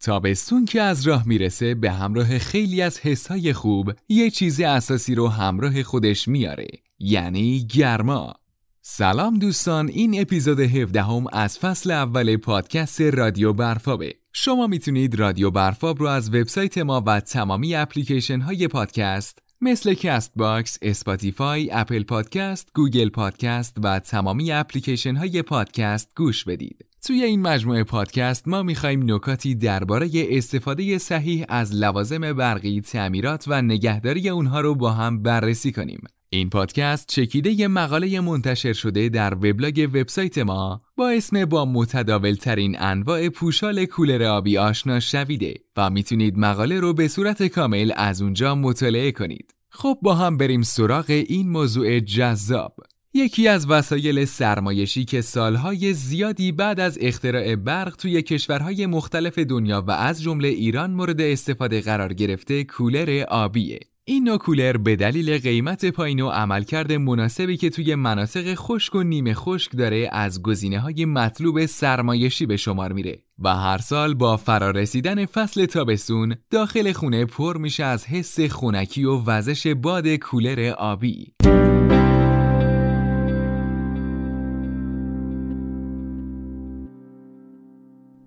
تابستون که از راه می‌رسه به همراه خیلی از حسهای خوب یه چیز اساسی رو همراه خودش میاره یعنی گرما. سلام دوستان این اپیزود 17 هم از فصل اول پادکست رادیو برفابه. شما می‌تونید رادیو برفاب رو از وبسایت ما و تمامی اپلیکیشن های پادکست مثل Castbox، Spotify، Apple Podcast، Google Podcast و تمامی اپلیکیشن های پادکست گوش بدید. توی این مجموعه پادکست ما می‌خوایم نکاتی درباره استفاده صحیح از لوازم برقی، تعمیرات و نگهداری اونها رو با هم بررسی کنیم. این پادکست چکیده ی مقاله منتشر شده در وبلاگ وبسایت ما با اسم با متداول ترین انواع پوشال کولر آبی آشنا شویده و می‌تونید مقاله رو به صورت کامل از اونجا مطالعه کنید. خب با هم بریم سراغ این موضوع جذاب. یکی از وسایل سرمایشی که سالهای زیادی بعد از اختراع برق توی کشورهای مختلف دنیا و از جمله ایران مورد استفاده قرار گرفته کولر آبیه. این نوع کولر به دلیل قیمت پایین و عملکرد مناسبی که توی مناطق خشک و نیمه خشک داره از گزینه های مطلوب سرمایشی به شمار میره و هر سال با فرارسیدن فصل تابستون داخل خونه پر میشه از حس خونکی و وزش باد کولر آبی.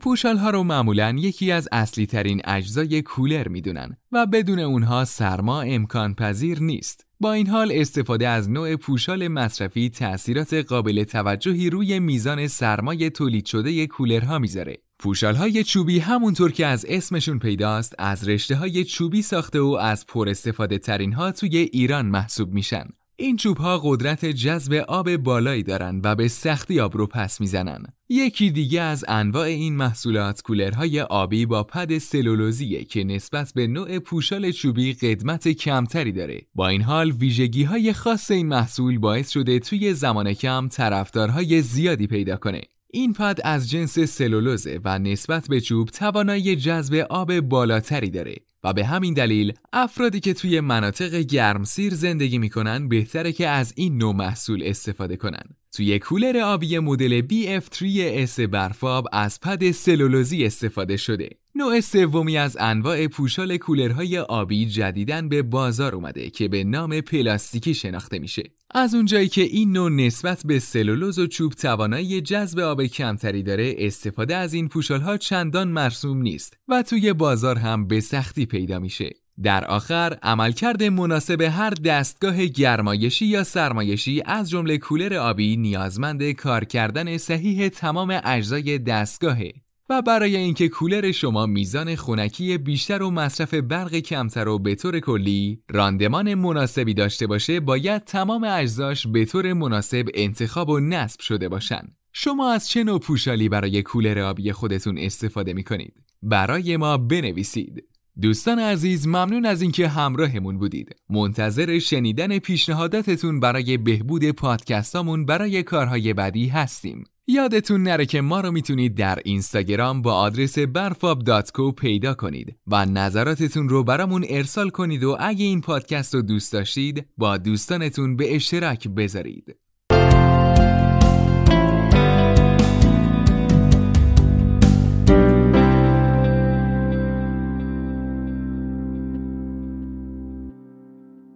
پوشال ها رو معمولا یکی از اصلی ترین اجزای کولر می‌دونن و بدون اونها سرما امکان پذیر نیست. با این حال استفاده از نوع پوشال مصرفی تأثیرات قابل توجهی روی میزان سرمای تولید شده کولرها می‌ذاره. پوشال های چوبی همونطور که از اسمشون پیداست از رشته های چوبی ساخته و از پر استفاده ترین ها توی ایران محسوب میشن. این چوب ها قدرت جذب آب بالایی دارند و به سختی آب رو پس می‌زنن. یکی دیگه از انواع این محصولات کولرهای آبی با پد سلولوزیه که نسبت به نوع پوشال چوبی قدمت کمتری داره. با این حال ویژگی های خاص این محصول باعث شده توی زمان کم طرفدارهای زیادی پیدا کنه. این پد از جنس سلولوزه و نسبت به چوب توانایی جذب آب بالاتری داره و به همین دلیل افرادی که توی مناطق گرمسیر زندگی می‌کنن بهتره که از این نوع محصول استفاده کنن. توی کولر آبی مدل BF3S برفاب از پد سلولوزی استفاده شده. نوع سومی از انواع پوشال کولرهای آبی جدیدن به بازار اومده که به نام پلاستیکی شناخته میشه. از اونجایی که این نوع نسبت به سلولوز و چوب توانایی جذب آب کمتری داره استفاده از این پوشال ها چندان مرسوم نیست و توی بازار هم به سختی پیدا میشه. در آخر عملکرد مناسب هر دستگاه گرمایشی یا سرمایشی از جمله کولر آبی نیازمند کار کردن صحیح تمام اجزای دستگاهه و برای اینکه کولر شما میزان خونکی بیشتر و مصرف برق کمتر و به طور کلی راندمان مناسبی داشته باشه باید تمام اجزاش به طور مناسب انتخاب و نصب شده باشن. شما از چه نوع پوشالی برای کولر آبی خودتون استفاده می کنید؟ برای ما بنویسید. دوستان عزیز ممنون از اینکه همراهمون بودید. منتظر شنیدن پیشنهاداتتون برای بهبود پادکستامون برای کارهای بعدی هستیم. یادتون نره که ما رو می‌تونید در اینستاگرام با آدرس برفاب.co پیدا کنید و نظراتتون رو برامون ارسال کنید و اگه این پادکست رو دوست داشتید با دوستانتون به اشتراک بذارید.